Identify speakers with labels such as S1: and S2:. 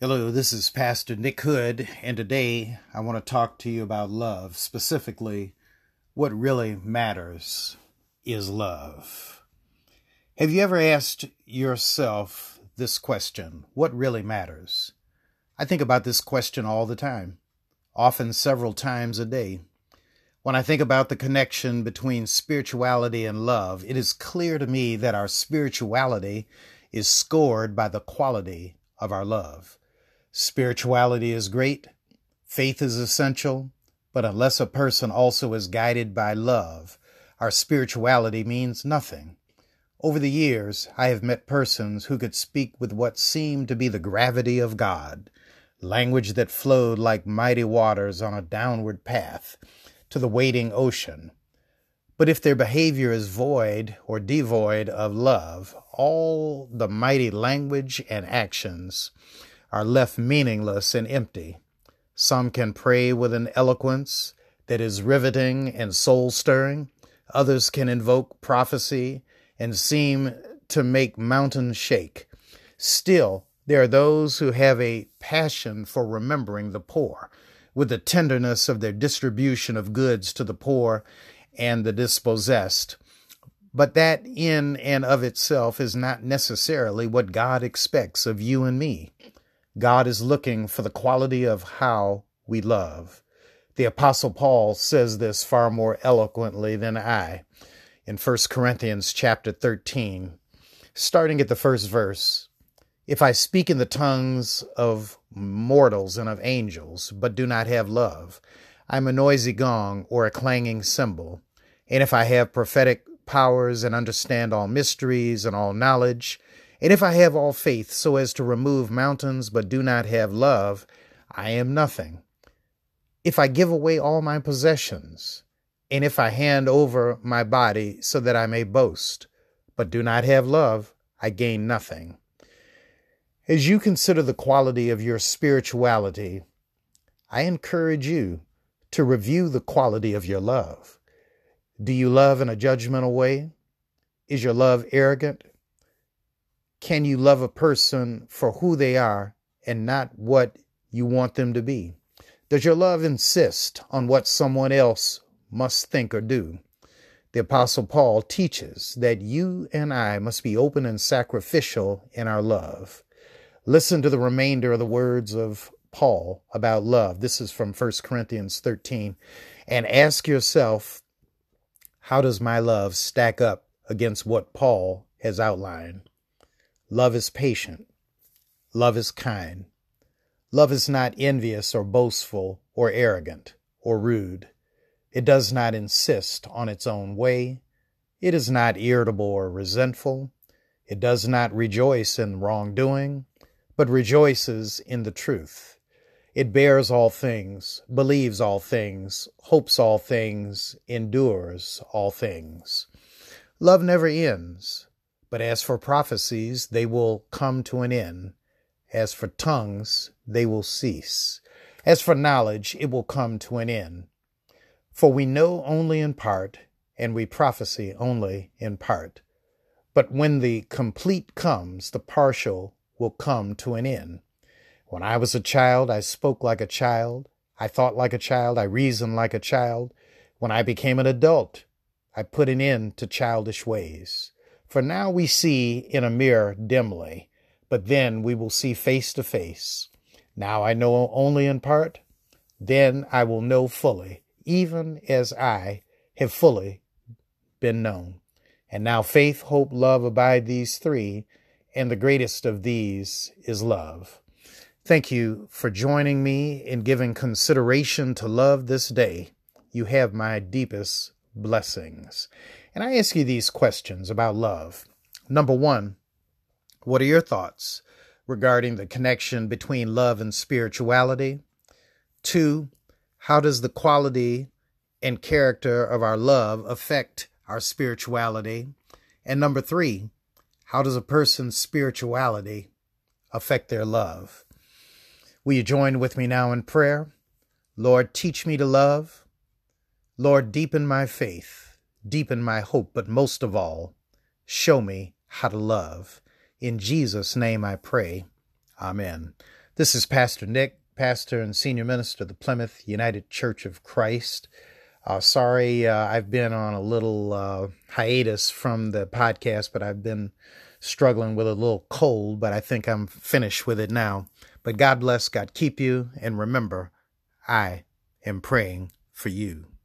S1: Hello, this is Pastor Nick Hood, and today I want to talk to you about love. Specifically, what really matters is love. Have you ever asked yourself this question What really matters? I think about this question all the time, often several times a day. When I think about the connection between spirituality and love, it is clear to me that our spirituality is scored by the quality of our love. Spirituality is great, faith is essential, but unless a person also is guided by love, our spirituality means nothing. Over the years, I have met persons who could speak with what seemed to be the gravity of God, language that flowed like mighty waters on a downward path to the waiting ocean. But if their behavior is void or devoid of love, all the mighty language and actions are left meaningless and empty. Some can pray with an eloquence that is riveting and soul stirring. Others can invoke prophecy and seem to make mountains shake. Still, there are those who have a passion for remembering the poor, with the tenderness of their distribution of goods to the poor and the dispossessed. But that in and of itself is not necessarily what God expects of you and me. God is looking for the quality of how we love. The apostle Paul says this far more eloquently than I in 1 Corinthians chapter 13, starting at the first verse. If I speak in the tongues of mortals and of angels, but do not have love, I am a noisy gong or a clanging cymbal. And if I have prophetic powers and understand all mysteries and all knowledge, and if I have all faith so as to remove mountains but do not have love, I am nothing. If I give away all my possessions, and if I hand over my body so that I may boast, but do not have love, I gain nothing. As you consider the quality of your spirituality, I encourage you to review the quality of your love. Do you love in a judgmental way? Is your love arrogant? Can you love a person for who they are and not what you want them to be? Does your love insist on what someone else must think or do? The Apostle Paul teaches that you and I must be open and sacrificial in our love. Listen to the remainder of the words of Paul about love. This is from 1 Corinthians 13. And ask yourself, how does my love stack up against what Paul has outlined? Love is patient. Love is kind. Love is not envious or boastful or arrogant or rude. It does not insist on its own way. It is not irritable or resentful. It does not rejoice in wrongdoing, but rejoices in the truth. It bears all things, believes all things, hopes all things, endures all things. Love never ends. But as for prophecies, they will come to an end. As for tongues, they will cease. As for knowledge, it will come to an end. For we know only in part, and we prophesy only in part. But when the complete comes, the partial will come to an end. When I was a child, I spoke like a child, I thought like a child, I reasoned like a child. When I became an adult, I put an end to childish ways. For now we see in a mirror dimly, but then we will see face to face. Now I know only in part, then I will know fully, even as I have fully been known. And now faith, hope, love abide these three, and the greatest of these is love. Thank you for joining me in giving consideration to love this day. You have my deepest blessings. And I ask you these questions about love. Number one, what are your thoughts regarding the connection between love and spirituality? Two, how does the quality and character of our love affect our spirituality? And number three, how does a person's spirituality affect their love? Will you join with me now in prayer? Lord, teach me to love. Lord, deepen my faith deepen my hope, but most of all, show me how to love. In Jesus' name I pray. Amen. This is Pastor Nick, pastor and senior minister of the Plymouth United Church of Christ. Uh, sorry, uh, I've been on a little uh, hiatus from the podcast, but I've been struggling with a little cold, but I think I'm finished with it now. But God bless, God keep you, and remember, I am praying for you.